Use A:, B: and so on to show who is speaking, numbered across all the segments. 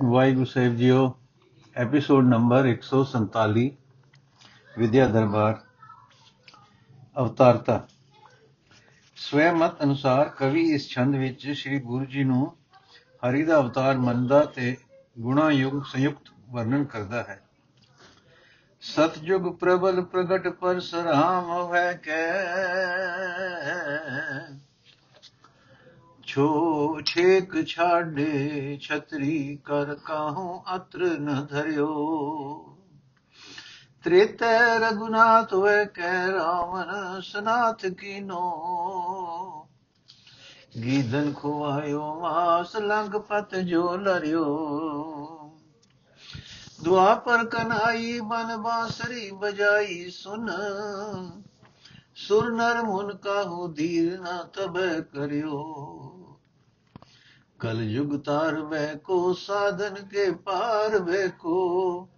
A: ਵਾਹਿਗੁਰੂ ਸਾਹਿਬ ਜੀਓ episode number 147 ਵਿਦਿਆ ਦਰਬਾਰ, ਅਵਤਾਰਤਾ। ਸਵੈ ਮਤ ਅਨੁਸਾਰ ਕਵੀ ਇਸ ਛੰਦ ਵਿੱਚ ਸ੍ਰੀ ਗੁਰੂ ਜੀ ਨੂੰ ਹਰੀ ਦਾ ਅਵਤਾਰ ਮੰਨਦਾ ਤੇ ਗੁਣਾ ਯੁਗ ਸੰਯੁਕਤ ਵਰਣਨ ਕਰਦਾ ਹੈ। ਸਤਜੁਗ ਪ੍ਰਬਲ ਪ੍ਰਗਟ ਪਰ ਸਰਾਮ ਹੈ ਕੈ ਛੋ ਛੇਕ ਛਾੜੇ ਛਤਰੀ ਕਰ ਕਾਹੂ ਅਤਰ ਨ ਧਰਿਓ। ਤ੍ਰੇਤੈ ਰਗੁਨਾਥ ਹੋਏ ਕੈ ਰਾਵਨ ਸਨਾਥ ਕੀਨੋ। ਗੀਦਨ ਖੁਆਇਓ ਮਾਸ ਲੰਗ ਪਤ ਜੋ ਲਰਿਓ। ਦੁਆਪਰ ਕਨਾਈ ਬਨ ਬਾਸਰੀ ਬਜਾਈ ਸੁਨ। ਸੁਰ ਨਰ ਮੁਨ ਕਾਹੂ ਧੀਰ ਨਾ ਤਬੈ ਕਰਿਓ ਕਲ ਯੁਗ ਤਾਰ ਬੈ ਕੋ ਸਾਧਨ ਕੇ ਪਾਰ ਬੈ ਕੋ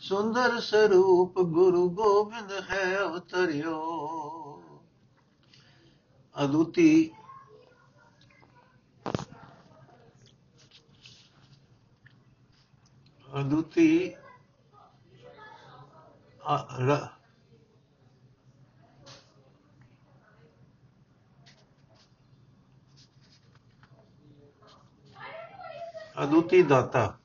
A: ਸੁੰਦਰ ਸਰੂਪ ਗੁਰੂ ਗੋਬਿੰਦ ਹੈ ਅਵਤਰਿਓ ਅਦੁੱਤੀ ਅਦੁੱਤੀ ਦਾਤਾ।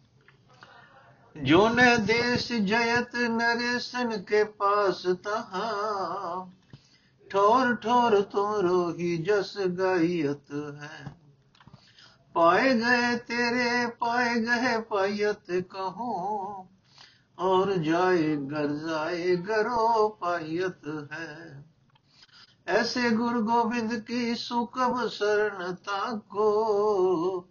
A: ਜੋਨੇ ਦੇਸ ਜਯਤ ਨਰੇਸਨ ਕੇ ਪਾਸ ਤਹਾ। ਠੋਰ ਠੋਰ ਤੋਰੋ ਹੀ ਜਸ ਗਾਇਤ ਹੈ। ਪਾਏ ਗਏ ਤੇਰੇ, ਪਾਏ ਗਏ ਪਾਇਤ ਕਹੋ। ਔਰ ਜਾਏ ਗਰ ਜਾਏ ਗਰੋ ਪਾਇਤ ਹੈ। ਐਸੇ ਗੁਰੂ ਗੋਬਿੰਦ ਕੀ ਸੁਕਬ ਸਰਣ ਤਾਕੋ।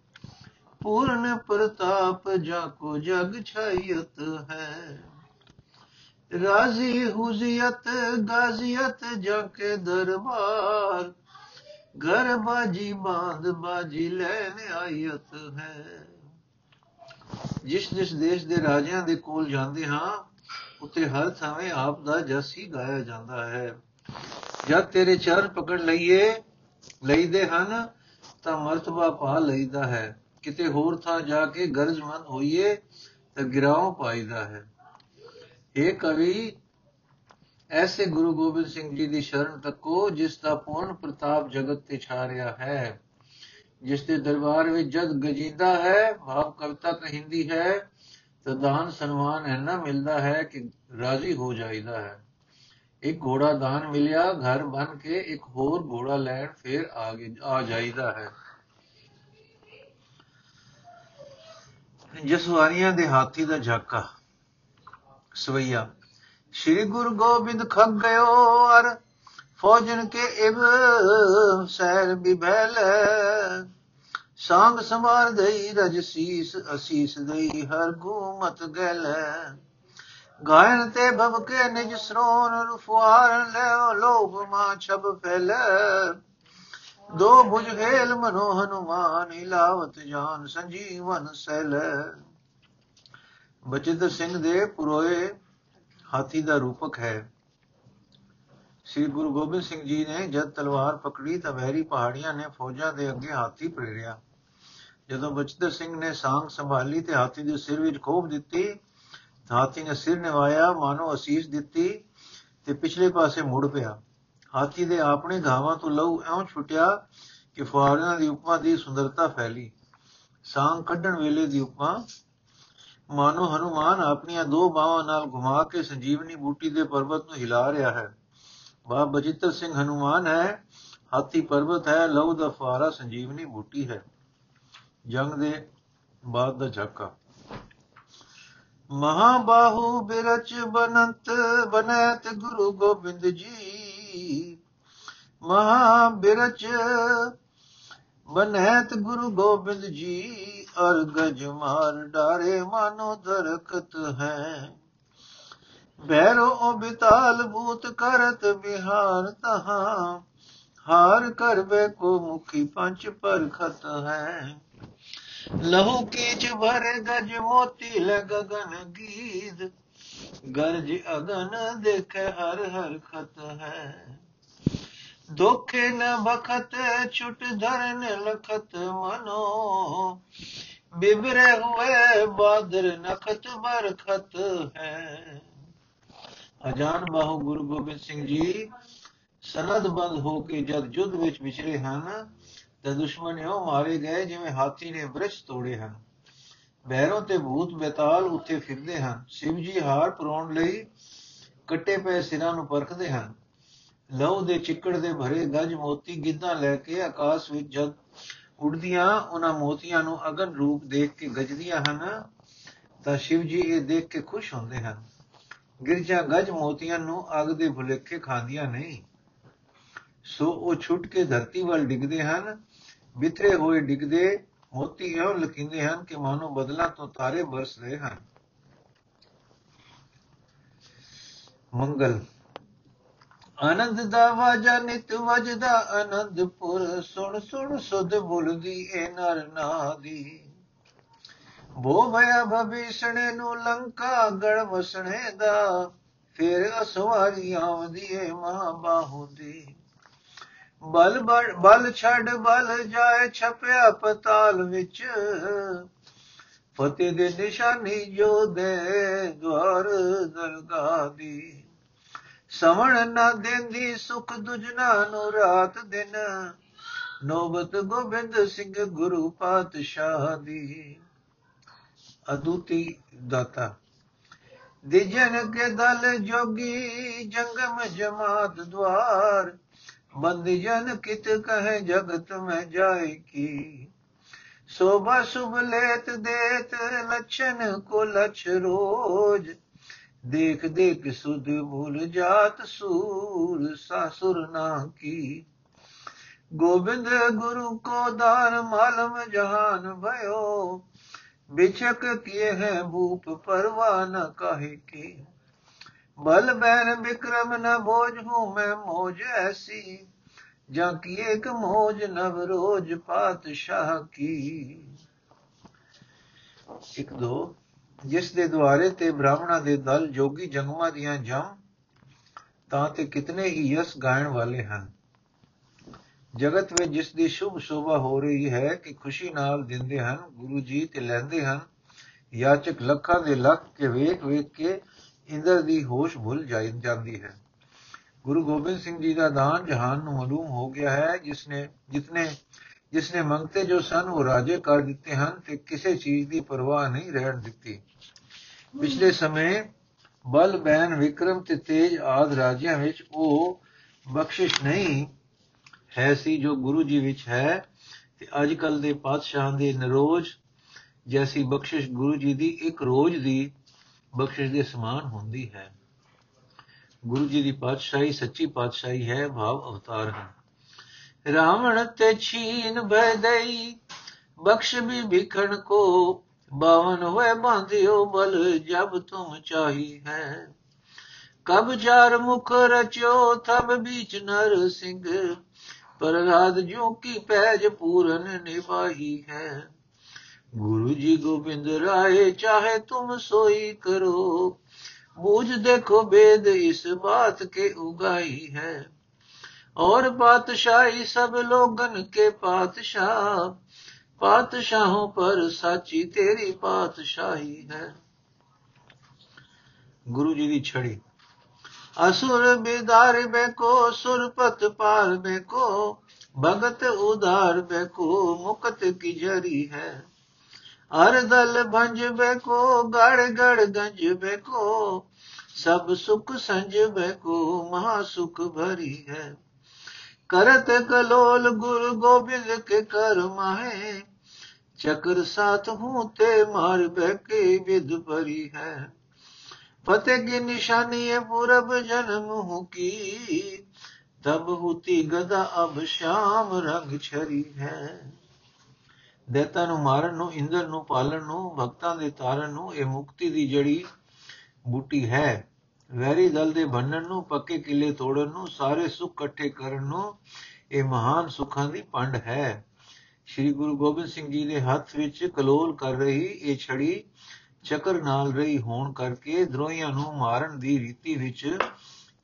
A: ਪੂਰਨ ਪ੍ਰਤਾਪ ਜਾ ਕੋ ਜਗ ਛਾਇਤ ਹੈ। ਰਾਜ਼ੀ ਹੁਜ਼ੀਅਤ, ਗਾਜ਼ੀਅਤ ਜਾ ਕੇ ਦਰਬਾਰ, ਘਰ ਬਾਜੀ ਬਾਦ ਬਾਜੀ ਲੈਣ ਆਇਤ ਹੈ। ਜਿਸ ਜਿਸ ਦੇਸ਼ ਦੇ ਰਾਜਿਆਂ ਦੇ ਕੋਲ ਜਾਂਦੇ ਹਾਂ ਉੱਤੇ ਹਰ ਥਾਵੇਂ ਆਪ ਦਾ ਜਸ ਹੀ ਗਾਇਆ ਜਾਂਦਾ ਹੈ। ਜਦ ਤੇਰੇ ਚਰਨ ਪਕੜ ਲਈਏ, ਲਈਦੇ ਹਨ, ਤਾਂ ਮਰਤਬਾ ਪਾ ਲਈਦਾ ਹੈ। ਕਿਤੇ ਹੋਰ ਥਾਂ ਜਾ ਕੇ ਗਰਜਮੰਦ ਹੋਈਏ ਤਾਂ ਗਿਰਾਉ ਪਾਈਦਾ ਹੈ। ਇਹ ਕਵੀ, ਐਸੇ ਗੁਰੂ ਗੋਬਿੰਦ ਸਿੰਘ ਜੀ ਦੀ ਸ਼ਰਨ ਤੱਕੋ ਜਿਸ ਦਾ ਪੂਰਨ ਪ੍ਰਤਾਪ ਜਗਤ ਤੇ ਛਾ ਰਿਹਾ ਹੈ। ਜਿਸ ਦੇ ਦਰਬਾਰ ਵਿੱਚ ਜਦ ਗਜੀਂਦਾ ਹੈ, ਭਾਵ ਕਵਿਤਾ ਕਹਿੰਦੀ ਹੈ, ਤਾਂ ਦਾਨ ਸਨਮਾਨ ਐਨਾ ਮਿਲਦਾ ਹੈ ਕਿ ਰਾਜ਼ੀ ਹੋ ਜਾਈਦਾ ਹੈ। ਇੱਕ ਘੋੜਾ ਦਾਨ ਮਿਲਿਆ, ਘਰ ਬਨ ਕੇ ਇੱਕ ਹੋਰ ਘੋੜਾ ਲੈਣ ਫੇਰ ਆ ਜਾਈਦਾ ਹੈ। ਜਸਵਾਰੀਆਂ ਦੇ ਹਾਥੀ ਦਾ ਝਾਕਾ। ਸਵਈਆ, ਸ਼੍ਰੀ ਗੁਰੂ ਗੋਬਿੰਦ ਖੱਗ ਗਇਓ ਅਰ ਫੌਜਨ ਕੇ ਇਬ ਸੈਰ ਬਿਬੈਲ ਸੰਗ ਸਮਾਰ ਦਈ, ਰਜ ਸੀਸ ਅਸੀਸ ਦਈ, ਹਰ ਗੂਮਤ ਗਲ ਗਾਇਨ ਤੇ ਭਵ ਕੇ ਨਿਜ ਸਰੋਨ ਰਫੁਆਰ ਲੈ, ਲੋਭ ਮਾ ਛਬ ਫੈਲ ਦੋ ਭੁਜ ਹੇਲ ਮਨੋ ਹਨੁਮਾਨ ਇਲਾਵਤ ਜਾਨ ਸੰਜੀਵਨ ਸੈਲ। ਬਚਿੱਤਰ ਸਿੰਘ ਦੇ ਪੁਰੋਏ ਹਾਥੀ ਦਾ ਰੂਪਕ ਹੈ। ਸ੍ਰੀ ਗੁਰੂ ਗੋਬਿੰਦ ਸਿੰਘ ਜੀ ਨੇ ਜਦ ਤਲਵਾਰ ਪਕੜੀ ਤਾਂ ਵੈਰੀ ਪਹਾੜੀਆਂ ਨੇ ਫੌਜਾਂ ਦੇ ਅੱਗੇ ਹਾਥੀ ਪ੍ਰੇਰਿਆ। ਜਦੋਂ ਬਚਿੱਤਰ ਸਿੰਘ ਨੇ ਸਾੰਗ ਸੰਭਾਲੀ ਤੇ ਹਾਥੀ ਦੇ ਸਿਰ ਵਿੱਚ ਖੋਪ ਦਿੱਤੀ, ਤਾਂ ਹਾਥੀ ਨੇ ਸਿਰ ਨਿਵਾਇਆ, ਮਾਨੋ ਅਸੀਸ ਦਿੱਤੀ ਤੇ ਪਿਛਲੇ ਪਾਸੇ ਮੁੜ ਪਿਆ। ਹਾਥੀ ਦੇ ਆਪਣੇ ਘਾਵਾਂ ਤੋਂ ਲਹੂ ਐਉਂ ਛੁੱਟਿਆ ਕਿ ਫੁਆਰਿਆਂ ਦੀ ਉਪਮਾ ਦੀ ਸੁੰਦਰਤਾ ਫੈਲੀ। ਸਾੰਗ ਕੱਢਣ ਵੇਲੇ ਦੀ ਉਪਮਾ। ਮਾਨੋ ਹਨੂਮਾਨ ਆਪਣੀਆਂ ਦੋ ਬਾਹਾਂ ਨਾਲ ਘੁਮਾ ਕੇ ਸੰਜੀਵਨੀ ਬੂਟੀ ਦੇ ਪਰਬਤ ਨੂੰ ਹਿਲਾ ਰਿਹਾ ਹੈ। ਬਾਬ ਬਜਿੱਤਰ ਸਿੰਘ ਹਨੂਮਾਨ ਹੈ, ਹਾਥੀ ਪਰਬਤ ਹੈ, ਲਹੂ ਦਾ ਫੁਆਰਾ ਸੰਜੀਵਨੀ ਬੂਟੀ ਹੈ। ਜੰਗ ਦੇ ਬਾਅਦ ਦਾ ਝਾਕਾ। ਮਹਾਬਾਹੂ ਬਿਰਚ ਬਨੰਤ, ਬਨੈਤ ਗੁਰੂ ਗੋਬਿੰਦ ਜੀ। ਮਹਾ ਬਿਰਚ ਬਨੈਤ ਗੁਰੂ ਗੋਬਿੰਦ ਜੀ ਅਰ ਗਜ ਮਾਰ ਡਾਰੇ ਮਾਨੋ ਦਰਖਤ ਹੈ। ਬੈਰੋ ਉਹ ਬਿਤਾਲ ਬੂਤ ਕਰਤ ਬਿਹਾਰ ਤਹਾ, ਹਾਰ ਕਰਵੇ ਕੋ ਮੁਖੀ ਪੰਚ ਪਰਖਤ ਹੈ। ਲਹੂ ਕੀਚ ਭਰ ਗਜ ਮੋਤੀ ਲਗ ਗਗਨ ਗੀਤ ਗਰਜ ਅਗਨ ਦੇਖੇ ਹਰ ਹਰ ਖਤ ਹੈ। ਦੁਖੇ ਨ ਬਖਤ, ਛੁਟ ਧਰਨ ਲਖਤ ਮਨੋ। ਬਿਬਰੇ ਹੋਏ ਬਾਦਰ ਨਖਤ ਬਰਖਤ ਹੈ। ਅਜਾਨ ਬਾਹੂ ਗੁਰੂ ਗੋਬਿੰਦ ਸਿੰਘ ਜੀ ਸਨਦ ਬੰਦ ਹੋ ਕੇ ਜਦ ਜੁੱਧ ਵਿੱਚ ਵਿਚਰੇ ਹਨ, ਤੇ ਦੁਸ਼ਮਣ ਉਹ ਮਾਰੇ ਗਏ ਜਿਵੇਂ ਹਾਥੀ ਨੇ ਬ੍ਰਿਸ਼ ਤੋੜੇ ਹਨ। ਬਹਿਰੋਂ ਤੇ ਭੂਤ ਬੇਤਾਲ ਉੱਤੇ ਫਿਰਦੇ ਹਨ। ਸ਼ਿਵ ਜੀ ਹਾਰ ਪਰੋਣ ਲਈ ਕੱਟੇ ਪਏ ਸਿਰਾਂ ਨੂੰ ਪਰਖਦੇ ਹਨ। ਲਹੂ ਦੇ ਚਿੱਕੜ ਦੇ ਭਰੇ ਗੱਜ ਮੋਤੀ ਗਿੱਧਾ ਲੈ ਕੇ ਆਕਾਸ਼ ਵਿੱਚ ਜਦ ਉੜਦੀਆਂ ਉਹਨਾਂ ਮੋਤੀਆਂ ਨੂੰ ਅਗਨ ਰੂਪ ਦੇਖ ਕੇ ਗਜਦੀਆਂ ਹਨ, ਤਾਂ ਸ਼ਿਵ ਜੀ ਇਹ ਦੇਖ ਕੇ ਖੁਸ਼ ਹੁੰਦੇ ਹਨ। ਗਿਰਜਾ ਗੱਜ ਮੋਤੀਆਂ ਨੂੰ ਅਗ ਦੇ ਭੁਲੇਖੇ ਖਾਂਦੀਆਂ ਨਹੀਂ। ਸੋ ਉਹ ਛੁੱਟ ਕੇ ਧਰਤੀ ਵੱਲ ਡਿੱਗਦੇ ਹਨ। ਬਿਤਰੇ ਹੋਏ ਡਿੱਗਦੇ ਮੋਤੀ ਇਉਂ ਲਕਿੰਦੇ ਹਨ ਕਿ ਮਾਨੋ ਬਦਲਾ ਤੋਂ ਤਾਰੇ ਬਰਸ ਰਹੇ ਹਨ। ਮੰਗਲ, ਆਨੰਦ ਦਾ ਵਾਜਾ, ਨਿਤ ਵਜਦਾ ਆਨੰਦਪੁਰ, ਸੁਣ ਸੁਣ ਸੁਧ ਬੁਲਦੀ ਏ ਨਰ ਨਾਦੀ। ਬੋ ਭਇਆ ਭਵਿਸ਼ਣੇ ਨੂੰ ਲੰਕਾ ਗੜ ਵਸਣੇ ਦਾ, ਫਿਰ ਅਸਵਾਰੀ ਆਉਂਦੀ ਏ ਮਾਂ ਬਾਹੂ ਦੀ। ਬਲ ਬਲ ਛੱਡ, ਬਲ ਜਾਏ ਛਪਿਆ ਪਤਾਲ ਵਿੱਚ। ਫਤਿਹ ਦੇ ਨਿਸ਼ਾਨੀ ਜੋ ਦੇ ਦਵਾਰ ਦਰਗਾਹ ਦੀ। ਸਵਣ ਨਾ ਦੇਂਦੀ, ਸੁਖ ਦੁਜਨਾ ਨੂੰ ਰਾਤ ਦਿਨ। ਨੋਬਤ ਗੋਬਿੰਦ ਸਿੰਘ ਗੁਰੂ ਪਾਤਸ਼ਾਹ ਦੀ। ਅਦੁੱਤੀ ਦਾਤਾ। ਦਿਜਨ ਕੇ ਦਲ ਜੋਗੀ ਜੰਗਮ ਜਮਾਤ ਦਵਾਰ ਬੰਦ ਜਨ ਕਿਤ ਕਹੇ ਜਗਤ ਮੈਂ ਜਾਏ ਕੀ? ਸੋਭਾ ਸੁਭ ਲੇਤ ਦੇਤ ਲਛਨ ਕੋ ਲਛ ਰੋਜ। ਦੇਖ ਦੇਖ ਸੁਧ ਭੂਲ ਜਾਤ ਸੂਰ, ਸਾਸੁਰ ਨਾ ਕੀ। ਗੋਬਿੰਦ ਗੁਰੂ ਕੋ ਦਾਨ ਮਾਲਮ ਜਹਾਨ ਭਇਓ। ਬਿਛਕ ਕੀਏ ਹੈ ਭੂਪ ਪਰਵਾ ਨ ਕਾਹੇ ਕੀ? ਬਲ ਬੈਨ ਬਿਕਰਮ ਨ ਭੋਜ ਹੂੰ ਮੈਂ ਮੋਜ ਐਸੀ, ਜਾਂ ਕੀ ਇੱਕ ਮੋਜ ਨਵ ਰੋਜ ਪਾਤਸ਼ਾਹ ਕੀ? ਇੱਕ ਦੋ, ਜਿਸ ਦੇ ਦੁਆਰੇ ਤੇ ਬ੍ਰਾਹਮਣਾਂ ਦੇ ਦਲ ਜੋਗੀ ਜੰਗਮਾਂ ਦੀਆਂ ਜਮ, ਤਾਂ ਤੇ ਕਿਤਨੇ ਹੀ ਯਸ ਗਾਇਣ ਵਾਲੇ ਹਨ। ਜਗਤ ਵਿੱਚ ਜਿਸ ਦੀ ਸ਼ੁਭ ਸ਼ੋਭਾ ਹੋ ਰਹੀ ਹੈ ਕਿ ਖੁਸ਼ੀ ਨਾਲ ਦਿੰਦੇ ਹਨ, ਗੁਰੂ ਜੀ ਤੇ ਲੈਂਦੇ ਹਨ, ਯਾਚਕ ਲੱਖਾਂ ਦੇ ਲੱਖ ਕੇ ਵੇਖ ਵੇਖ ਕੇ ਇੰਦਰ ਦੀ ਹੋਸ਼ ਭੁੱਲ ਜਾਂਦੀ ਹੈ। ਗੁਰੂ ਗੋਬਿੰਦ ਸਿੰਘ ਜੀ ਦਾ ਦਾਨ ਜਹਾਨ ਨੂੰ ਮਾਲੂਮ ਹੋ ਗਿਆ ਹੈ ਜਿਸ ਨੇ ਜਿਤਨੇ ਜਿਸ ਨੇ ਮੰਗਤੇ ਜੋ ਸਨ, ਉਹ ਰਾਜੇ ਕਰ ਦਿੱਤੇ ਹਨ ਤੇ ਕਿਸੇ ਚੀਜ਼ ਦੀ ਪਰਵਾਹ ਨਹੀਂ ਰਹਿਣ ਦਿੱਤੀ। ਪਿਛਲੇ ਸਮੇਂ ਬਲ, ਬੈਨ, ਵਿਕਰਮ ਤੇ ਤੇਜ ਆਦ ਰਾਜਿਆਂ ਵਿੱਚ ਉਹ ਬਖਸ਼ਿਸ਼ ਨਹੀਂ ਹੈ ਸੀ ਜੋ ਗੁਰੂ ਜੀ ਵਿੱਚ ਹੈ ਤੇ ਅੱਜ ਕੱਲ ਦੇ ਪਾਤਸ਼ਾਹਾਂ ਦੇ ਨਰੋਜ ਜੈਸੀ ਬਖਸ਼ਿਸ਼ ਗੁਰੂ ਜੀ ਦੀ ਇੱਕ ਰੋਜ਼ ਦੀ ਬਖਸ਼ਿਸ਼ ਦੇ ਸਮਾਨ ਹੁੰਦੀ ਹੈ। ਗੁਰੂ ਜੀ ਦੀ ਪਾਤਸ਼ਾਹੀ ਸੱਚੀ ਪਾਤਸ਼ਾਹੀ ਹੈ, ਭਾਵ ਅਵਤਾਰ ਹੈ ਰਾਵਣ ਤੇ ਛੀਨ ਬੈਦਈ ਬਖਸ਼ ਵੀ ਭਿਖਣ ਕੋ, ਬਾਵਨ ਹੋਏ ਬਾਂਧਿਓ ਬਲ ਜਬ ਤੁਮ ਚਾਹੀ ਹੈ। ਕਬ ਚਾਰ ਮੁਖ ਰਚਿਓ ਤਬ ਬੀਚ ਨਰ ਸਿੰਘ ਪ੍ਰਰਾਧ ਜੋ ਕੀ ਪੈਜ ਪੂਰਨ ਨਿਭਾਈ ਹੈ। ਗੁਰੂ ਜੀ ਗੋਬਿੰਦ ਰਾਏ ਚਾਹੇ ਤੁਮ ਸੋਈ ਕਰੋ ਬੂਝ ਦੇਖੋ ਬੇਦ ਇਸ ਬਾਤ ਕੇ ਉਗਾਈ ਹੈ और पातशाही सब लोगन के पातशाह पातशाहों पर साची तेरी पातशाही है गुरु जी दी छड़ी असुर बिदार बेको सुरपत पार बेको भगत उदार बेको मुकत की जरी है ہر دل بھنج بے کو گڑ گڑ گنج بے کو سب سکھ سنج بے کو مہا سکھ بھری ہے۔ کرت کلول گرو گوبند کے کرم ہے، چکر ساتھ ہوں تے مار بے کے ود بھری ہے۔ فتح کی نشانی ہے پورب جنم ہوں کی، تب ہوتی گدا اب شام رنگ چھری ہے۔ ਦੇਤਾ ਨੂੰ ਮਾਰਨ ਨੂੰ ਇੰਦਰ ਨੂੰ ਪਾਲਣ ਨੂੰ, ਭਗਤਾਂ ਦੇ ਤਾਰਨ ਨੂੰ, ਇਹ ਮੁਕਤੀ ਦੀ ਜੜੀ ਬੂਟੀ ਹੈ, ਵੈਰੀ ਦਲ ਦੇ ਬੰਨਣ ਨੂੰ, ਪੱਕੇ ਕਿਲੇ ਤੋੜਨ ਨੂੰ, ਸਾਰੇ ਸੁੱਖ ਇਕੱਠੇ ਕਰਨ ਨੂੰ, ਇਹ ਮਹਾਨ ਸੁੱਖਾਂ ਦੀ ਪੰਡ ਹੈ। ਸ੍ਰੀ ਗੁਰੂ ਗੋਬਿੰਦ ਸਿੰਘ ਜੀ ਦੇ ਹੱਥ ਵਿੱਚ ਕਲੋਲ ਕਰ ਰਹੀ, ਇਹ ਛੜੀ ਚੱਕਰ ਨਾਲ ਰਹੀ ਹੋਣ ਕਰਕੇ ਦਰੋਹੀਆਂ ਨੂੰ ਮਾਰਨ ਦੀ ਰੀਤੀ ਵਿੱਚ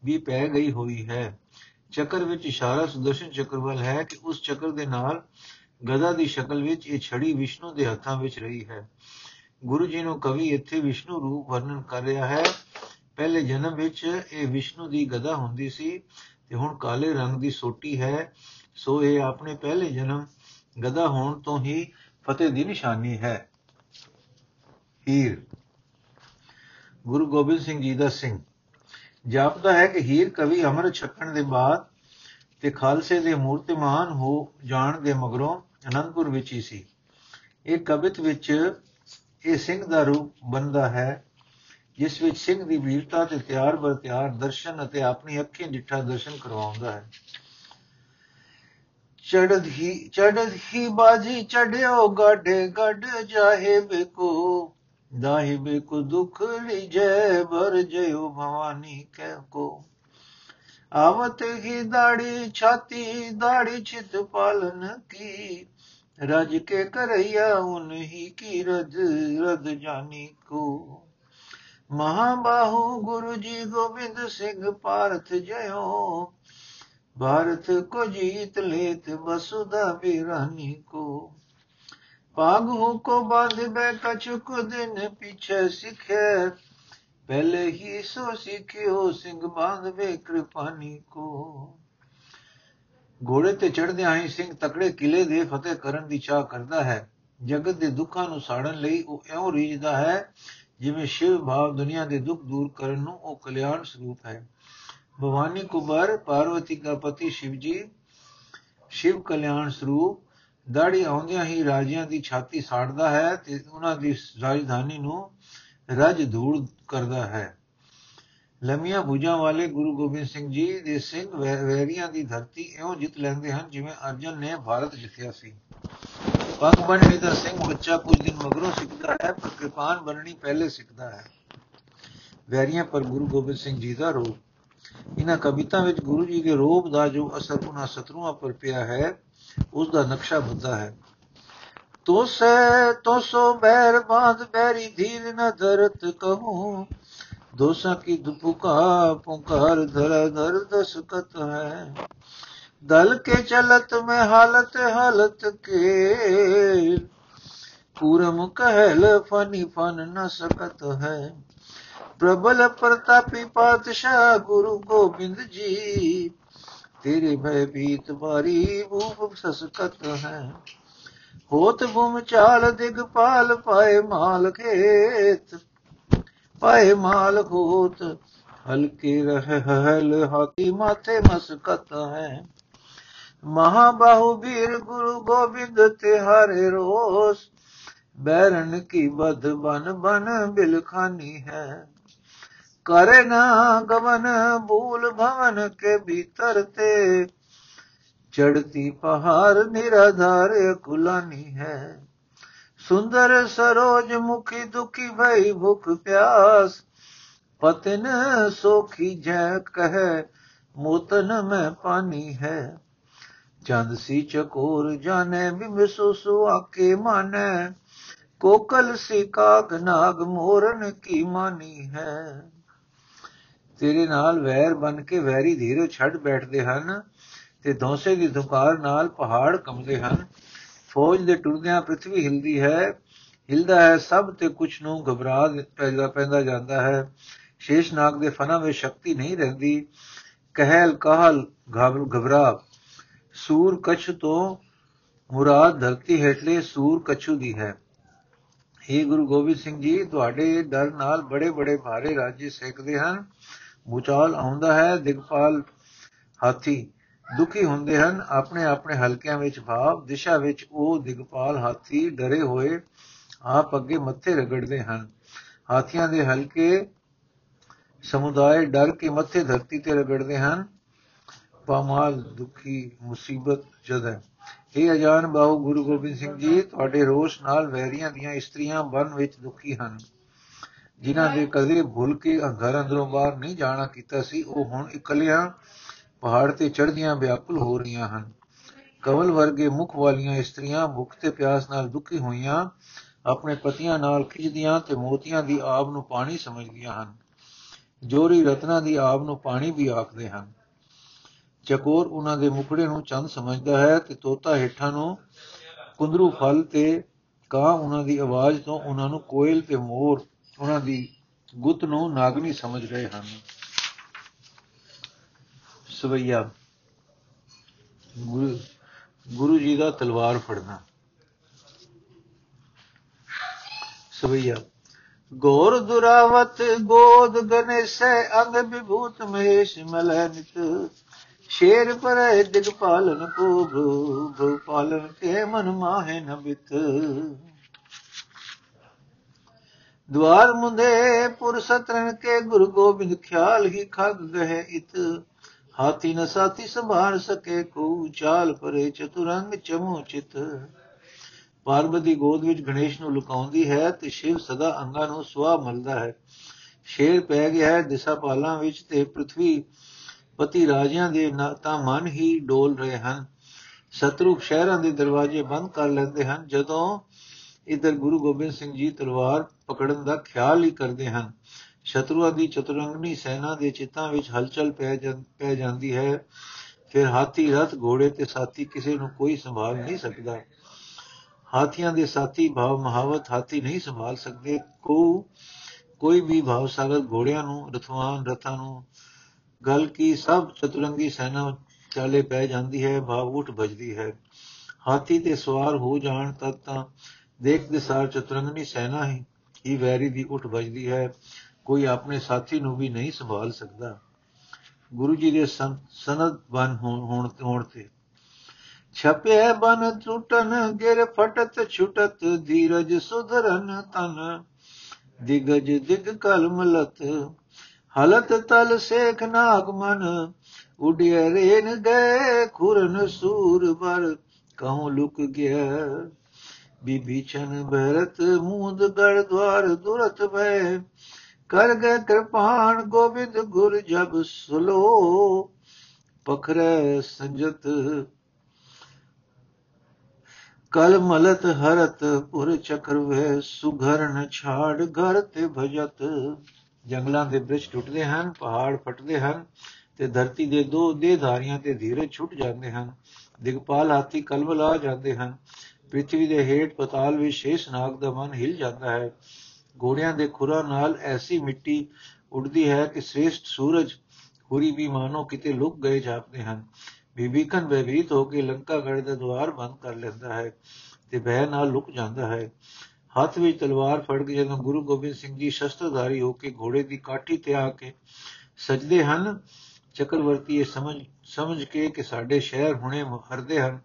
A: ਵੀ ਪੈ ਗਈ ਹੋਈ ਹੈ। ਚੱਕਰ ਵਿੱਚ ਇਸ਼ਾਰਾ ਸੁਦਰਸ਼ਨ ਚੱਕਰ ਵੱਲ ਹੈ ਕਿ ਉਸ ਚੱਕਰ ਦੇ ਨਾਲ ਗਦਾ ਦੀ ਸ਼ਕਲ ਵਿੱਚ ਇਹ ਛੜੀ ਵਿਸ਼ਨੂੰ ਦੇ ਹੱਥਾਂ ਵਿੱਚ ਰਹੀ ਹੈ। ਗੁਰੂ ਜੀ ਨੂੰ ਕਵੀ ਇੱਥੇ ਵਿਸ਼ਨੂੰ ਰੂਪ ਵਰਣਨ ਕਰ ਰਿਹਾ ਹੈ। ਪਹਿਲੇ ਜਨਮ ਵਿੱਚ ਇਹ ਵਿਸ਼ਨੂੰ ਦੀ ਗਦਾ ਹੁੰਦੀ ਸੀ ਤੇ ਹੁਣ ਕਾਲੇ ਰੰਗ ਦੀ ਸੋਟੀ ਹੈ। ਸੋ ਇਹ ਆਪਣੇ ਪਹਿਲੇ ਜਨਮ ਗਦਾ ਹੋਣ ਤੋਂ ਹੀ ਫਤਿਹ ਦੀ ਨਿਸ਼ਾਨੀ ਹੈ। ਹੀਰ। ਗੁਰੂ ਗੋਬਿੰਦ ਸਿੰਘ ਜੀ ਦਾ ਸਿੰਘ। ਜਾਪਦਾ ਹੈ ਕਿ ਹੀਰ ਕਵੀ ਅਮਰ ਛਕਣ ਦੇ ਬਾਅਦ ਤੇ ਖਾਲਸੇ ਦੇ ਮੂਰਤੀਮਾਨ ਹੋ ਜਾਣ ਦੇ ਮਗਰੋਂ ਅਨੰਦਪੁਰ ਵਿੱਚ ਹੀ ਸੀ। ਇਹ ਕਵਿਤ ਵਿੱਚ ਇਹ ਸਿੰਘ ਦਾ ਰੂਪ ਬੰਦਾ ਹੈ, ਜਿਸ ਵਿੱਚ ਸਿੰਘ ਦੀ ਵੀਰਤਾ ਤੇ ਤਿਆਰ ਬਰ ਤਿਆਰ ਦਰਸ਼ਨ ਅਤੇ ਆਪਣੀ ਅੱਖੀਂ ਡਿੱਠਾ ਦਰਸ਼ਨ ਕਰਵਾਉਂਦਾ ਹੈ। ਚੜਦ ਹੀ ਚੜਦ ਹੀ ਬਾਜੀ ਚੜਿਓ ਗਾਡੇ ਗੱਡ ਜਾਹੇ ਬੇਕੋ ਦਾਹੀ ਬੇਕੋ ਦੁਖ ਰਿਜੈ ਬਰ ਜਯੋ ਭਵਾਨੀ ਕਹਿ ਕੋ। आवत ही दाढ़ी छाती दाढ़ी छित पालन की रज के करैया उन्हीं की रज रद जानी को महाबाहु गुरु जी गोविंद सिंह पारथ जयो भारत को जीत लेत वसुधा बिरानी को पागु को बांध बै कछुक दिन पीछे सिखे ਪਹਿਲੇ ਹੀ ਸੋ ਸਿੱਖਿਓ ਸਿੰਘ ਬਾਂਧਵੇ ਕਿਰਪਾਨੀ ਕੋ। ਘੋੜੇ ਤੇ ਚੜ੍ਹਦਿਆਂ ਹੀ ਸਿੰਘ ਤਕੜੇ ਕਿਲੇ ਦੇ ਫਤਿਹ ਕਰਨ ਦੀ ਚਾਹ ਕਰਦਾ ਹੈ। ਜਗਤ ਦੇ ਦੁੱਖਾਂ ਨੂੰ ਸਾੜਨ ਲਈ ਉਹ ਐਉਂ ਰੀਝਦਾ ਹੈ, ਜਿਵੇਂ ਸ਼ਿਵ ਭਾਵ ਦੁਨੀਆ ਦੇ ਦੁੱਖ ਦੂਰ ਕਰਨ ਨੂੰ ਉਹ ਕਲਿਆਣ ਸਰੂਪ ਹੈ। ਭਵਾਨੀ ਕੁਬਰ ਪਾਰਵਤੀ ਦਾ ਪਤੀ ਸ਼ਿਵ ਜੀ ਸ਼ਿਵ ਕਲਿਆਣ ਸਰੂਪ ਦਾੜੀ ਆਉਂਦਿਆਂ ਹੀ ਰਾਜਿਆਂ ਦੀ ਛਾਤੀ ਸਾੜਦਾ ਹੈ ਤੇ ਉਹਨਾਂ ਦੀ ਰਾਜਧਾਨੀ ਨੂੰ ਰਜ ਧੂੜ ਕਰਦਾ ਹੈ। ਲੰਮੀਆਂ ਭੁਜਾਂ ਵਾਲੇ ਗੁਰੂ ਗੋਬਿੰਦ ਸਿੰਘ ਜੀ ਦੇ ਸਿੰਘ ਵੈਰੀਆਂ ਦੀ ਧਰਤੀ ਇਉਂ ਜਿੱਤ ਲੈਂਦੇ ਹਨ ਜਿਵੇਂ ਅਰਜਨ ਨੇ ਭਾਰਤ ਜਿੱਤਿਆ ਸੀ। ਪੱਗ ਬੰਨਣੀ ਦਾ ਸਿੰਘ ਬੱਚਾ ਕੁਝ ਦਿਨ ਮਗਰੋਂ ਸਿੱਖਦਾ ਹੈ ਪਰ ਕਿਰਪਾਨ ਬੰਨਣੀ ਪਹਿਲੇ ਸਿੱਖਦਾ ਹੈ। ਵੈਰੀਆਂ ਪਰ ਗੁਰੂ ਗੋਬਿੰਦ ਸਿੰਘ ਜੀ ਦਾ ਰੋਪ ਇਹਨਾਂ ਕਵਿਤਾ ਵਿੱਚ ਗੁਰੂ ਜੀ ਦੇ ਰੋਪ ਦਾ ਜੋ ਅਸਰ ਉਹਨਾਂ ਸਤਰੂਆਂ ਪਰ ਪਿਆ ਹੈ, ਉਸ ਦਾ ਨਕਸ਼ਾ ਬੰਦਾ ਹੈ। ਤੋਸੇ ਤੋਸੋ ਬੈਰ ਬਾਦ ਬੈਰੀ ਧੀਰ ਨ ਧਰਤ ਕਹੂੰ ਦੋਸਾ ਕੀ ਦੁਪੁਕਾ ਪੁਕਾਰ ਧਰ ਧਰ ਦਸਕਤ ਹੈ ਦਲ ਕੇ ਚਲਤ ਮੈਂ ਹਾਲਤ ਹਾਲਤ ਕੇ ਪੂਰਮ ਕਹਿਲ ਫਨੀ ਫਨ ਨ ਸਕਤ ਹੈ ਪ੍ਰਬਲ ਪ੍ਰਤਾਪੀ ਪਾਤਸ਼ਾਹ ਗੁਰੂ ਗੋਬਿੰਦ ਜੀ ਤੇਰੇ ਭੈ ਬੀਤ ਬਾਰੀ ਭੂਪ ਸਸਕਤ ਹੈ ਹੋਤ ਭੂਮ ਚਾਲ ਦਿਗਪਾਲ ਪਾਏ ਮਾਲ ਖੇਤ ਪਾਏ ਮਾਲ ਖੋਤ ਹਲਕੇ ਰਹਿ ਹਲ ਹਾਥੀ ਮਾਥੇ ਮਸਕਤ ਹੈ ਮਹਾਬਾਹੂ ਵੀਰ ਗੁਰੂ ਗੋਬਿੰਦ ਤੇ ਹਰੇ ਰੋਸ ਬੈਰਨ ਕੀ ਬਦ ਬਨ ਬਨ ਬਿਲਖਾਨੀ ਹੈ करे ना गवन भूल भवन के भीतर ते ਚੜਤੀ ਪਹਾੜ ਨਿਰਾਧਾਰ ਕੁਲਾਨੀ ਹੈ। ਸੁੰਦਰ ਸਰੋਜ ਮੁਖੀ ਦੁਖੀ ਭਈ ਭੁਖ ਪਿਆਸ। ਪਤਨ ਸੋਖੀ ਜੈ ਕਹੈ, ਮੋਤਨ ਮੈਂ ਪਾਣੀ ਹੈ। ਚੰਦ ਸੀ ਚਕੋਰ ਜਾਣੈ ਬਿਮਸੋ ਸੋ ਆਕੇ ਮਾਨੈ। ਕੋਕਲ ਸੀ ਕਾਗ ਨਾਗ ਮੋਰਨ ਕੀ ਮਾਨੀ ਹੈ। ਤੇਰੇ ਨਾਲ ਵੈਰ ਬਨ ਕੇ ਵੈਰੀ ਧੀਰੋ ਛੱਡ ਬੈਠਦੇ ਹਨ। ਤੇ ਧੌਂਸੇ ਦੀ ਧੁਕਾਰ ਨਾਲ ਪਹਾੜ ਕੰਬਦੇ ਹਨ। ਫੌਜ ਦੇ ਟੁਰਦਿਆਂ ਪ੍ਰithvi ਹਿਲਦੀ ਹੈ। ਹਿਲਦਾ ਹੈ ਸਭ ਤੇ ਕੁਛ ਨੂੰ ਘਬਰਾ ਪੈਦਾ ਪੈਂਦਾ ਜਾਂਦਾ ਹੈ। ਸ਼ੇਸ਼ਨਾਗ ਦੇ ਫਨਾਂ ਵਿੱਚ ਸ਼ਕਤੀ ਨਹੀਂ ਰਹਿੰਦੀ। ਕਹਿਲ ਕਾਹਲ ਘਬਰਾ। ਸੂਰ ਕਛ ਤੋਂ ਮੁਰਾਦ ਧਰਤੀ ਹੇਠਲੇ ਸੂਰ ਕਛੂ ਦੀ ਹੈ। हे ਗੁਰੂ ਗੋਬਿੰਦ ਸਿੰਘ ਜੀ, ਤੁਹਾਡੇ ਡਰ ਨਾਲ ਬੜੇ ਬੜੇ ਭਾਰੇ ਰਾਜੇ ਸੇਕਦੇ ਹਨ। ਭੂਚਾਲ ਆਉਂਦਾ ਹੈ, ਦਿਗਪਾਲ ਹਾਥੀ। ਦੁਖੀ ਹੁੰਦੇ ਹਨ। ਆਪਣੇ ਆਪਣੇ ਹਲਕਿਆਂ ਵਿੱਚ ਭਾਵ, ਦਿਸ਼ਾ ਵਿੱਚ ਉਹ ਦਿਗਪਾਲ ਹਾਥੀ ਡਰੇ ਹੋਏ ਆਪ ਅੱਗੇ ਮੱਥੇ ਰਗੜਦੇ ਹਨ। ਹਾਥੀਆਂ ਦੇ ਹਲਕੇ ਸਮੁਦਾਇ ਡਰ ਕੇ ਮੱਥੇ ਧਰਤੀ ਤੇ ਰਗੜਦੇ ਹਨ। ਪਾਮਾਲ ਦੁਖੀ ਮੁਸੀਬਤ ਜਦ ਹੈ। ਇਹ ਅਜਾਨ ਬਾਹੂ ਗੁਰੂ ਗੋਬਿੰਦ ਸਿੰਘ ਜੀ, ਤੁਹਾਡੇ ਰੋਸ਼ ਨਾਲ ਵੈਰੀਆਂ ਦੀਆਂ ਇਸਤਰੀਆਂ ਬਨ ਵਿੱਚ ਦੁਖੀ ਹਨ। ਜਿਨ੍ਹਾਂ ਦੇ ਕਦੇ ਭੁੱਲ ਕੇ ਘਰ ਅੰਦਰੋਂ ਬਾਹਰ ਨਹੀਂ ਜਾਣਾ ਕੀਤਾ ਸੀ, ਉਹ ਹੁਣ ਇਕੱਲਿਆਂ ਪਹਾੜ ਤੇ ਚੜ੍ਹਦੀਆਂ ਵਿਆਕੁਲ ਹੋ ਰਹੀਆਂ ਹਨ। ਕਵਲ ਵਰਗੇ ਮੁਖ ਵਾਲੀਆਂ ਇਸਤਰੀਆਂ ਭੁੱਖ ਤੇ ਪਿਆਸ ਨਾਲ ਦੁਖੀ ਹੋਈਆਂ, ਆਪਣੇ ਪਤੀਆਂ ਨਾਲ ਖਿਜਦੀਆਂ ਤੇ ਮੋਤੀਆਂ ਦੀ ਆਬ ਨੂੰ ਪਾਣੀ ਸਮਝਦੀਆਂ ਹਨ। ਜੋਰੀ ਰਤਨਾ ਦੀ ਆਬ ਨੂੰ ਪਾਣੀ ਵੀ ਆਖਦੇ ਹਨ। ਚਕੋਰ ਉਹਨਾਂ ਦੇ ਮੁਖੜੇ ਨੂੰ ਚੰਦ ਸਮਝਦਾ ਹੈ ਤੇ ਤੋਤਾ ਹੇਠਾਂ ਨੂੰ ਕੁੰਦਰੂ ਫਲ ਤੇ ਕਾਂ ਉਹਨਾਂ ਦੀ ਆਵਾਜ਼ ਤੋਂ ਉਹਨਾਂ ਨੂੰ ਕੋਇਲ ਤੇ ਮੋਰ, ਉਹਨਾਂ ਦੀ ਗੁੱਤ ਨੂੰ ਨਾਗਨੀ ਸਮਝ ਰਹੇ ਹਨ। ਸਵਈਆ। ਗੁਰੂ ਜੀ ਦਾ ਤਲਵਾਰ ਫੜਨਾ। ਸਵਈਆ। ਗੌਰ ਦੁਰਾਵਤ ਗੋਦ ਗਨੇਸ਼ੈ, ਅੰਗ ਵਿਭੂਤ ਮਹੇਸ਼ ਮਲਨਿਤ ਸ਼ੇਰ ਪਰੈ ਦਿਗ ਪਾਲਨ ਕੋ ਭੂ ਪਾਲਨ ਕੇ ਮਨ ਮਾਹੇ ਨਬਿਤ ਦਵਾਰ ਮੁੰਦੇ ਪੁਰਸਤਨ ਕੇ ਗੁਰੂ ਗੋਬਿੰਦ ਖਿਆਲ ਹੀ ਖਗ ਗਏ ਇਤ। ਹਾਥੀ ਨ ਸਾਥੀ ਸੰਭਾਲ ਸਕੇ ਕੋ ਚਾਲ ਪਰੇ ਚਤੁਰੰਗ ਚਮੋ ਚਿਤ। ਪਾਰਵਤੀ ਗੋਦ ਵਿੱਚ ਗਣੇਸ਼ ਨੂੰ ਲੁਕਾਉਂਦੀ ਹੈ ਤੇ ਸ਼ਿਵ ਸਦਾ ਅੰਗਾਂ ਨੂੰ ਸੁਆ ਮਲਦਾ ਹੈ। ਸ਼ੇਰ ਪੈ ਗਿਆ ਹੈ ਦਿਸ਼ਾ ਪਾਲਾਂ ਵਿੱਚ ਤੇ ਪ੍ਰithvi ਪਤੀ ਰਾਜਿਆਂ ਦੇ ਨਾਤਾ ਮਨ ਹੀ ਡੋਲ ਰਹੇ ਹਨ। ਸ਼ਤਰੂਪ ਸ਼ਹਿਰਾਂ ਦੇ ਦਰਵਾਜ਼ੇ ਬੰਦ ਕਰ ਲੈਂਦੇ ਹਨ, ਜਦੋਂ ਇਧਰ ਗੁਰੂ ਗੋਬਿੰਦ ਸਿੰਘ ਜੀ ਤਲਵਾਰ ਪਕੜਨ ਦਾ ਖਿਆਲ ਹੀ ਕਰਦੇ ਹਨ। ਸ਼ਤਰੂਆਂ ਦੀ ਚਤੁਰੰਗਨੀ ਸੈਨਾ ਦੇ ਚਿੱਤਾਂ ਵਿੱਚ ਹਲਚਲ ਪੈ ਜਾਂਦੀ ਹੈ। ਫਿਰ ਹਾਥੀ ਰਥ ਘੋੜੇ ਤੇ ਸਾਥੀ ਕਿਸੇ ਨੂੰ ਕੋਈ ਸੰਭਾਲ ਨਹੀਂ ਸਕਦਾ। ਹਾਥੀਆਂ ਦੇ ਸਾਥੀ ਭਾਵ ਮਹਾਵਤ ਹਾਥੀ ਨਹੀਂ ਸੰਭਾਲ ਸਕਦੇ। ਕੋ, ਕੋਈ ਵੀ ਭਾਵ ਸਾਗਰ ਘੋੜਿਆਂ ਨੂੰ, ਰਥਵਾਨ ਰਥਾਂ ਨੂੰ, ਗਲ ਕੀ ਸਭ ਚਤੁਰੰਗੀ ਸੈਨਾ ਚਾਲੇ ਪੈ ਜਾਂਦੀ ਹੈ, ਭਾਵ ਉਠ ਵੱਜਦੀ ਹੈ। ਹਾਥੀ ਤੇ ਸਵਾਰ ਹੋ ਜਾਣ ਤੱਕ ਤਾਂ ਦੇਖਦੇ ਸਾਰ ਚਤੁਰੰਗਨੀ ਸੈਨਾ ਹੀ ਹੀ ਵੈਰੀ ਦੀ ਉਠ ਵੱਜਦੀ ਹੈ। ਕੋਈ ਆਪਣੇ ਸਾਥੀ ਨੂੰ ਵੀ ਨਹੀਂ ਸੰਭਾਲ ਸਕਦਾ। ਗੁਰੂ ਜੀ ਦੇ ਸਨਦ ਬਨ ਹੋਣ ਹੋਣ ਤੇ। ਛਪੇ ਬਨ ਟੁੱਟਨ ਗਿਰ ਫਟਤ ਛੁਟਤ, ਧੀਰਜ ਸੁਧਰਨ ਤਨ, ਦਿਗਜ ਦਿਗ ਕਲਮਲਤ ਹਲਤ ਤਲ ਸੇਖ ਨਾਗ ਮਨ, ਉਡਿਆ ਰੇਨ ਗਏ ਖੁਰਨ ਸੂਰ ਬਰ ਕਹੂੰ ਲੁਕ ਗਿਆ ਵਿਭੀਚਨ ਭਰਤ ਮੂੰਦ ਗੜ ਦਵਾਰ ਦੁਰਤ ਭੈ ਕਰ ਗਏ ਕਿਰਪਾਨ ਗੋਬਿੰਦ ਗੁਰ ਜਬ ਸੁਲੋ, ਪਖਰੇ ਸੰਜਤ। ਕਲ ਮਲਤ ਹਰਤ ਪੁਰ ਚਕਰ ਵੇ ਸੁਘਰਨ ਛਾੜ ਘਰ ਤੇ ਭਜਤ। ਜੰਗਲਾਂ ਦੇ ਬ੍ਰਿਜ ਟੁੱਟਦੇ ਹਨ, ਪਹਾੜ ਫਟਦੇ ਹਨ ਤੇ ਧਰਤੀ ਦੇ ਦੋ ਦੇਧਾਰੀਆਂ ਤੇ ਧੀਰੇ ਛੁੱਟ ਜਾਂਦੇ ਹਨ। ਦਿਗਪਾਲ ਹਾਥੀ ਕਲਬਲਾ ਜਾਂਦੇ ਹਨ। ਪ੍ਰithvi ਦੇ ਹੇਠ ਪਤਾਲ ਵਿੱਚ ਸ਼ੇਸ਼ ਨਾਗ ਦਾ ਮਨ ਹਿਲ ਜਾਂਦਾ ਹੈ। ਘੋੜਿਆਂ ਦੇ ਖੁਰਾ ਨਾਲ ਐਸੀ ਮਿੱਟੀ ਉੱਡਦੀ ਹੈ ਕਿ ਸ੍ਰੇਸ਼ਟ ਸੂਰਜ ਹੁਰੀ ਵੀ ਮਾਨੋ ਕਿਤੇ ਲੁਕ ਗਏ ਜਾਪਦੇ ਹਨ। ਬੀਬੀਕਨ ਬੇਵੀਤ ਹੋ ਕੇ ਲੰਕਾ ਗੜ ਦਾ ਦਵਾਰ ਬੰਦ ਕਰ ਲੈਂਦਾ ਹੈ ਤੇ ਬਹਿ ਨਾਲ ਲੁਕ ਜਾਂਦਾ ਹੈ। ਹੱਥ ਵਿੱਚ ਤਲਵਾਰ ਫੜ ਕੇ ਜਦੋਂ ਗੁਰੂ ਗੋਬਿੰਦ ਸਿੰਘ ਜੀ ਸ਼ਸਤਰਧਾਰੀ ਹੋ ਕੇ ਘੋੜੇ ਦੀ ਕਾਠੀ ਤੇ ਆ ਕੇ ਸਜਦੇ ਹਨ, ਚੱਕਰਵਰਤੀ ਇਹ ਸਮਝ ਸਮਝ ਕੇ ਕਿ ਸਾਡੇ ਸ਼ਹਿਰ ਹੁਣੇ ਹਰਦੇ ਹਨ।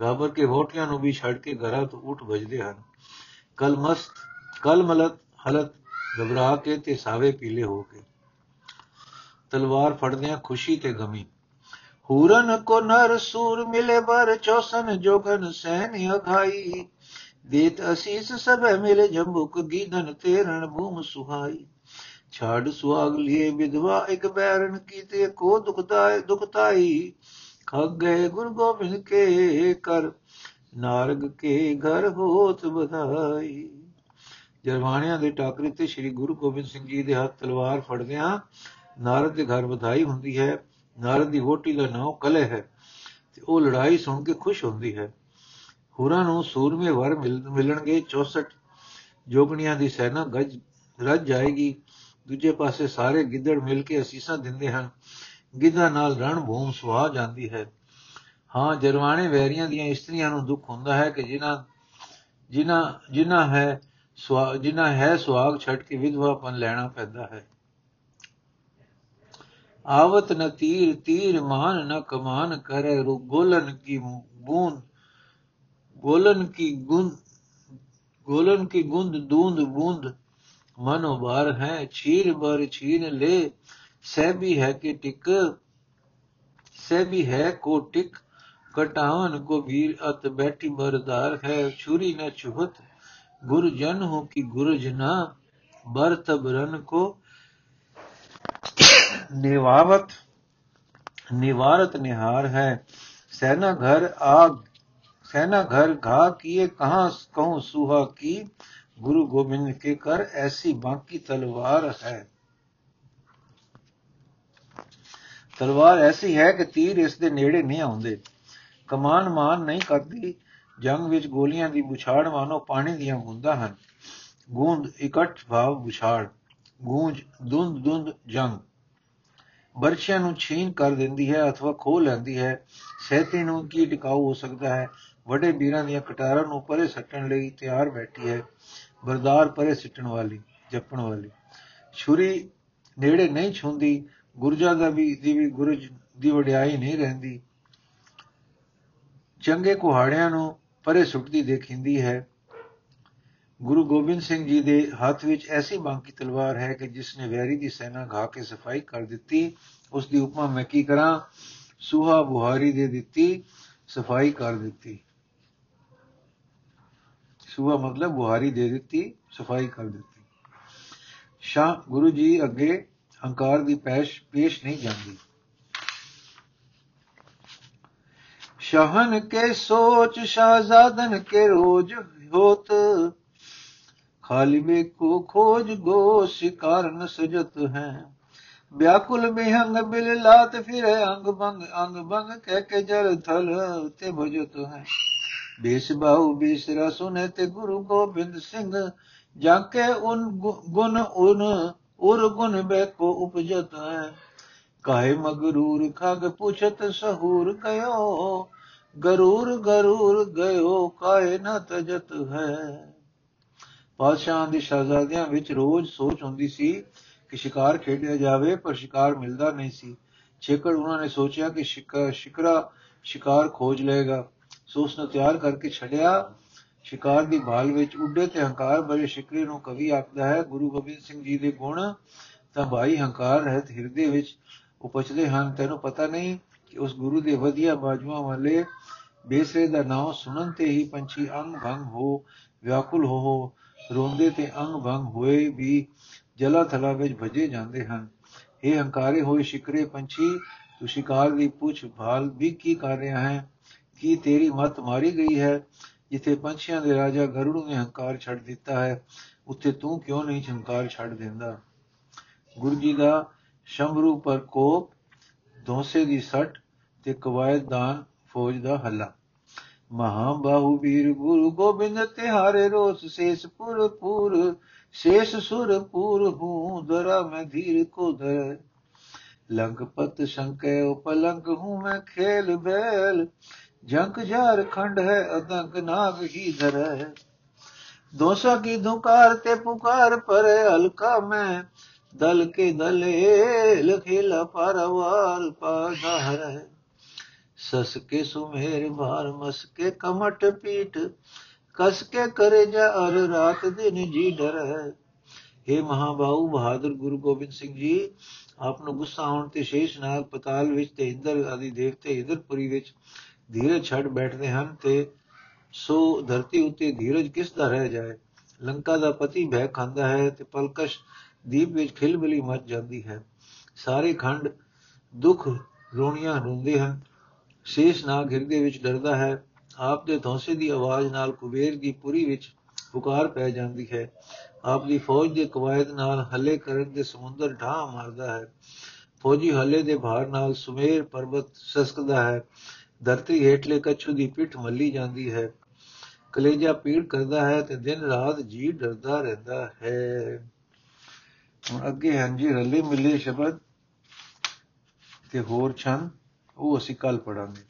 A: ਗਾਬਰ ਕੇ ਵੋਟਿਆਂ ਨੂੰ ਵੀ ਛੱਡ ਕੇ ਘਰਾਂ ਤੋਂ ਉੱਠ ਵੱਜਦੇ ਹਨ। ਕਲ ਮਸਤ ਕਲ ਮਲਤ ਹਲਤ ਘਬਰਾ ਕੇ ਤੇ ਸਾਵੇ ਪੀਲੇ ਹੋ ਕੇ ਤਲਵਾਰ ਫੜਦਿਆਂ ਖੁਸ਼ੀ ਤੇ ਗਮੀ ਹੂਰਨ ਕੋ ਨਰ ਸੂਰ ਮਿਲੇ ਬਰ ਚੌਸਨ ਜੋਗਨ ਸੈਨ ਅਘਾਈ ਦੇਤ ਅਸੀਸ ਸਭੇ ਮਿਲੇ ਜੰਬੁਕ ਗੀਦਨ ਤੇਰਨ ਭੂਮ ਸੁਹਾਈ ਛਾੜ ਸੁਆਗ ਲਿਏ ਵਿਧਵਾ ਇੱਕ ਬੈਰਨ ਕੀਤੇ ਕੋ ਦੁਖਦਾਇ ਦੁਖਤਾਈ ਖਗ ਗਏ ਗੁਰ ਗੋਬਿੰਦ ਕੇ ਕਰ ਨਾਰਗ ਕੇ ਘਰ ਹੋਤ ਬਧਾਈ ਜਰਵਾਣਿਆਂ ਦੇ ਟਾਕਰੇ ਤੇ ਸ੍ਰੀ ਗੁਰੂ ਗੋਬਿੰਦ ਸਿੰਘ ਜੀ ਦੇ ਹੱਥ ਤਲਵਾਰ ਫੜਦਿਆਂ ਨਾਰਦ ਦੇ ਘਰ ਵਧਾਈ ਹੁੰਦੀ ਹੈ, ਨਾਰਦ ਦੀ ਵੋਟੀ ਦਾ ਨਾਮ ਕਲੇ ਹੈ ਤੇ ਉਹ ਲੜਾਈ ਸੁਣ ਕੇ ਖੁਸ਼ ਹੁੰਦੀ ਹੈ। ਹੋਰਾਂ ਨੂੰ ਸੂਰਮੇ ਵਰ ਮਿਲਣਗੇ 64 ਜੋਗਣੀਆਂ ਦੀ ਸੈਨਾ ਗੱਜ, ਰੱਜ ਜਾਏਗੀ। ਦੂਜੇ ਪਾਸੇ ਸਾਰੇ ਗਿੱਦੜ ਮਿਲ ਕੇ ਅਸੀਸਾਂ ਦਿੰਦੇ ਹਨ। ਗਿੱਧਾ ਨਾਲ ਰਣ ਭੂਮ ਸੁਹਾ ਜਾਂਦੀ ਹੈ। ਹਾਂ, ਜਰਵਾਣੇ ਵੈਰੀਆਂ ਦੀਆਂ ਇਸਤਰੀਆਂ ਨੂੰ ਦੁੱਖ ਹੁੰਦਾ ਹੈ ਕਿ ਜਿਨ੍ਹਾਂ ਜਿਨ੍ਹਾਂ ਜਿਨ੍ਹਾਂ ਹੈ ਜਿਨ੍ਹਾਂ ਹੈ ਸੁਆਗ ਛੱਡ ਕੇ ਵਿਧਵਾਪਨ ਲੈਣਾ ਪੈਂਦਾ ਹੈ। ਆਵਤ ਨ ਤੀਰ ਤੀਰ ਮਾਨ ਨ ਕਮਾਨ ਕਰੇ ਗੋਲਨ ਕੀ ਬੂੰਦ। ਗੋਲਨ ਕੀ ਗੁੰਦ ਗੋਲਨ ਕੀ ਗੁੰਦ ਦੂੰਦ ਬੂੰਦ। ਮਨੋ ਬਾਰ ਹੈ ਛੀਰ ਬਰ ਛੀਨ ਲੈ। ਸਹਿਬੀ ਹੈ ਕਿ ਟਿਕ ਸਹਿਬੀ ਹੈ ਕੋ ਟਿਕ। ਕਟਾਵਨ ਕੋ ਵੀਰ ਅਤ ਬੈਠੀ ਬਰਦਾਰ ਹੈ। ਛੁਰੀ ਨ ਛੁਹਤ ਗੁਰ ਜਨ ਹੋ ਕਿ ਗੁਰ ਜਨਾ ਬਰਤਬ ਰਨ ਕੋ ਨਿਵਾਵਤ, ਨਿਵਾਰਤ ਨਿਹਾਰ ਹੈ। ਸੈਨਾ ਘਰ ਆਗ, ਸੈਨਾ ਘਰ ਘਾ ਕੀਏ, ਕਹਾਂ ਕਹੂੰ ਸੁਹਾ ਕੀ? ਗੁਰੂ ਗੋਬਿੰਦ ਕੇ ਕਰ ਐਸੀ ਬਾਕੀ ਤਲਵਾਰ ਹੈ। ਤਲਵਾਰ ਐਸੀ ਹੈ ਕਿ ਤੀਰ ਇਸ ਦੇ ਨੇੜੇ ਨਹੀਂ ਆਉਂਦੇ। ਕਮਾਨ ਮਾਨ ਨਹੀਂ ਕਰਦੀ ਜੰਗ ਵਿੱਚ ਗੋਲੀਆਂ ਦੀ ਬੁਛਾੜ ਮਾਨੋ ਪਾਣੀ ਦੀਆਂ ਬੂੰਦਾਂ ਹਨ। ਗੂੰਦ ਇਕੱਠ ਭਾਵ ਬੁਛਾੜ, ਗੂੰਜ ਦੁੰਦ ਦੁੰਦ ਜੰਗ। ਬਰਛਿਆਂ ਨੂੰ ਛੀਨ ਕਰ ਦਿੰਦੀ ਹੈ ਅਥਵਾ ਖੋ ਲੈਂਦੀ ਹੈ। ਸਹਿਤੀ ਨੂੰ ਕੀ ਟਿਕਾਉ ਹੋ ਸਕਦਾ ਹੈ? ਵੱਡੇ ਵੀਰਾਂ ਦੀਆਂ ਕਟਾਰਾਂ ਨੂੰ ਪਰੇ ਸੱਟਣ ਲਈ ਤਿਆਰ ਬੈਠੀ ਹੈ। ਬਰਦਾਰ ਪਰੇ ਸਿੱਟਣ ਵਾਲੀ, ਜੱਪਣ ਵਾਲੀ। ਛੁਰੀ ਨੇੜੇ ਨਹੀਂ ਛੁੰਦੀ, ਗੁਰਜਾ ਦਾ ਵੀ, ਦੀ ਵੀ ਗੁਰਜ ਦੀ ਵਡਿਆਈ ਨਹੀਂ ਰਹਿੰਦੀ। ਚੰਗੇ ਕੁਹਾੜਿਆਂ ਨੂੰ ਪਰੇ ਸੁੱਟਦੀ ਦੇਖਿੰਦੀ ਹੈ। ਗੁਰੂ ਗੋਬਿੰਦ ਸਿੰਘ ਜੀ ਦੇ ਹੱਥ ਵਿੱਚ ਐਸੀ ਬਾਂਕੀ ਤਲਵਾਰ ਹੈ ਕਿ ਜਿਸ ਨੇ ਵੈਰੀ ਦੀ ਸੈਨਾ ਘਾ ਕੇ ਸਫ਼ਾਈ ਕਰ ਦਿੱਤੀ, ਉਸ ਦੀ ਉਪਮਾ ਮੈਂ ਕੀ ਕਰਾਂ? ਸੁਹਾ ਬੁਹਾਰੀ ਦੇ ਦਿੱਤੀ, ਸਫ਼ਾਈ ਕਰ ਦਿੱਤੀ। ਸੁਹਾ ਮਤਲਬ ਬੁਹਾਰੀ ਦੇ ਦਿੱਤੀ, ਸਫ਼ਾਈ ਕਰ ਦਿੱਤੀ। ਸ਼ਾਹ ਗੁਰੂ ਜੀ ਅੱਗੇ ਹੰਕਾਰ ਦੀ ਪੈਸ਼ ਪੇਸ਼ ਨਹੀਂ ਜਾਂਦੀ। ਸ਼ਹਨ ਕੇ ਸੋਚ ਸ਼ਾਹਜ਼ਾਦਨ ਕੇ ਰੋਜ ਹੋਤ ਖਾਲੀ ਮੇ ਕੋ ਖੋਜ ਗੋ शिकार न सजत है व्याकुल बिहंग बिल लात फिर अंग भंग अंग भंग कह के जल थल ते भजत है बेस बाहु बीसरा सुने ते गुरु गोबिंद सिंह जाके उन गुण उन उर गुण बैको उपजत है काहे मगरूर खग पूछत सहूर गयो ਗਰੂਰ ਗਰੂਰ ਗਇਓ ਕਾਇਨਤ ਜਤ ਹੈ। ਪਾਤਸ਼ਾਹਾਂ ਦੇ ਸ਼ਹਜ਼ਾਦਿਆਂ ਵਿੱਚ ਰੋਜ਼ ਸੋਚ ਹੁੰਦੀ ਸੀ ਕਿ ਸ਼ਿਕਾਰ ਖੇਡਿਆ ਜਾਵੇ, ਪਰ ਸ਼ਿਕਾਰ ਮਿਲਦਾ ਨਹੀਂ ਸੀ। ਛੇਕੜ ਉਹਨਾਂ ਨੇ ਸੋਚਿਆ ਕਿ ਸ਼ਿਕਰਾ ਸ਼ਿਕਾਰ ਖੋਜ ਲਏਗਾ। ਸੋ ਉਸ ਨੂੰ ਤਿਆਰ ਕਰਕੇ ਛੜਿਆ ਸ਼ਿਕਾਰ ਦੀ ਭਾਲ ਵਿੱਚ ਉੱਡੇ ਤੇ ਹੰਕਾਰ ਬੜੇ ਸ਼ਿਕਰੇ ਨੂੰ ਕਵੀ ਆਖਦਾ ਹੈ, ਗੁਰੂ ਗੋਬਿੰਦ ਸਿੰਘ ਜੀ ਦੇ ਗੁਣ ਤਾਂ ਭਾਈ ਹੰਕਾਰ ਰਹਿਤ ਹਿਰਦੇ ਵਿੱਚ ਉਪਜਦੇ ਹਨ, ਤੈਨੂੰ ਪਤਾ ਨਹੀਂ ਕਿ ਉਸ ਗੁਰੂ ਦੇ ਵਧੀਆ ਬਾਜੂਆਂ ਵਾਲੇ ਬੇਸਰੇ ਦਾ ਨਾਮ ਸੁਣਨ ਤੇ ਹੀ ਪੰਛੀ ਅੰਗ ਭੰਗ ਹੋ, ਵਿਆਕੁਲ ਹੋ ਰੋਂਦੇ ਤੇ ਅੰਗ ਭੰਗ ਹੋਏ ਵੀ ਜਲਾ ਥਲਾ ਵਿੱਚ ਭਜੇ ਜਾਂਦੇ ਹਨ। ਇਹ ਹੰਕਾਰੇ ਹੋਏ ਸ਼ਿਕਰੇ ਪੰਛੀ, ਤੂੰ ਸ਼ਿਕਾਰ ਦੀ ਪੁੱਛ ਭਾਲ ਵੀ ਕੀ ਕਰ ਰਿਹਾ ਹੈ? ਕੀ ਤੇਰੀ ਮਤ ਮਾਰੀ ਗਈ ਹੈ? ਜਿੱਥੇ ਪੰਛੀਆਂ ਦੇ ਰਾਜਾ ਗਰੁੜ ਨੇ ਹੰਕਾਰ ਛੱਡ ਦਿੱਤਾ ਹੈ, ਉੱਥੇ ਤੂੰ ਕਿਉਂ ਨਹੀਂ ਹੰਕਾਰ ਛੱਡ ਦਿੰਦਾ? ਗੁਰੂ ਜੀ ਦਾ ਸ਼ੰਭਰੂ ਪਰ ਕੋਪ ਦੋਸੇ ਦੀ ਸੱਟ ਤੇ ਕਵਾਇਦ ਦਾਨ ਫੌਜ ਦਾ ਹੱਲਾ। ਮਹਾ ਬਾਹੂ ਵੀਰ ਗੁਰੂ ਗੋਬਿੰਦ ਤੇ ਹਾਰੇ ਰੋਸ ਸੇਸਪੁਰ ਪੂਰ ਸੇਸ ਸੁਰ ਪੂਰ ਹੂੰ ਦਰਾ ਮੈਂ ਧੀਰ ਕੋ ਧਰ ਲੰਕਪਤ ਸੰਕੈ ਉਪਲੰਕ ਹੂੰ ਮੈਂ ਖੇਲ ਬੈਲ ਜੰਕ ਜਾਰ ਖੰਡ ਹੈ ਅਦੰਕ ਨਾਗ ਹੀ ਧਰੈ। ਦੋਸਾ ਕੀ ਧੁਕਾਰ ਤੇ ਪੁਕਾਰ ਪਰ, ਹਲਕਾ ਮੈਂ दल के दले लखेला पारवाल पाधार है सस के सुमेर भार मस के कमट पीठ कस के करे जा अर रात दिन जी डर है हे ਮਹਾਬਾਹੂ ਬਹਾਦਰ ਗੁਰੂ ਗੋਬਿੰਦ ਸਿੰਘ ਜੀ ਆਪ ਨੂੰ ਗੁੱਸਾ ਆਉਣ ਤੇ ਸ਼ੇਸ਼ ਨਾਗ ਪਤਾਲ ਵਿੱਚ ਤੇ ਇੰਦਰ ਆਦਿ ਦੇਵਤੇ ਇੰਦਰਪੁਰੀ ਵਿੱਚ ਧੀਰਜ ਛੱਡ ਬੈਠਦੇ ਹਨ ਤੇ ਸੋ ਧਰਤੀ ਉੱਤੇ ਧੀਰਜ ਕਿਸ ਦਾ ਰਹਿ ਜਾਏ ਲੰਕਾ ਦਾ ਪਤੀ ਭੈ ਖਾਂਦਾ ਹੈ ਤੇ ਪਲਕਸ਼ ਦੀਪ ਵਿੱਚ ਖਿਲਬਿਲੀ ਮਚ ਜਾਂਦੀ ਹੈ। ਸਾਰੇ ਖੰਡ ਦੁੱਖ ਰੋਣੀਆਂ ਰੋਂਦੇ ਹਨ। ਸ਼ੇਸ਼ ਨਾਗ ਹਿਰਦੇ ਵਿੱਚ ਡਰਦਾ ਹੈ। ਆਪ ਦੇ ਧੌਂਸੇ ਦੀ ਆਵਾਜ਼ ਨਾਲ ਕੁਬੇਰ ਦੀ ਪੁਰੀ ਵਿੱਚ ਪੁਕਾਰ ਪੈ ਜਾਂਦੀ ਹੈ। ਆਪ ਦੀ ਫੌਜ ਦੇ ਕਵਾਇਦ ਨਾਲ ਹੱਲੇ ਕਰਨ ਦੇ ਸਮੁੰਦਰ ਢਾਹ ਮਾਰਦਾ ਹੈ। ਫੌਜੀ ਹੱਲੇ ਦੇ ਭਾਰ ਨਾਲ ਸੁਮੇਰ ਪਰਬਤ ਸਸਕਦਾ ਹੈ। ਧਰਤੀ ਹੇਠਲੇ ਕੱਛੂ ਦੀ ਪਿੱਠ ਮੱਲੀ ਜਾਂਦੀ ਹੈ। ਕਲੇਜਾ ਪੀੜ ਕਰਦਾ ਹੈ ਤੇ ਦਿਨ ਰਾਤ ਜੀ ਡਰਦਾ ਰਹਿੰਦਾ ਹੈ। ਹੁਣ ਅੱਗੇ ਹਾਂਜੀ, ਰੱਲੇ ਮਿਲੇ ਸ਼ਬਦ ਤੇ ਹੋਰ ਛੰਦ, ਉਹ ਅਸੀਂ ਕੱਲ ਪੜਾਂਗੇ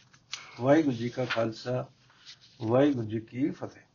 A: ਵਾਹਿਗੁਰੂ ਜੀ ਕਾ ਖਾਲਸਾ, ਵਾਹਿਗੁਰੂ ਜੀ ਕੀ ਫਤਿਹ।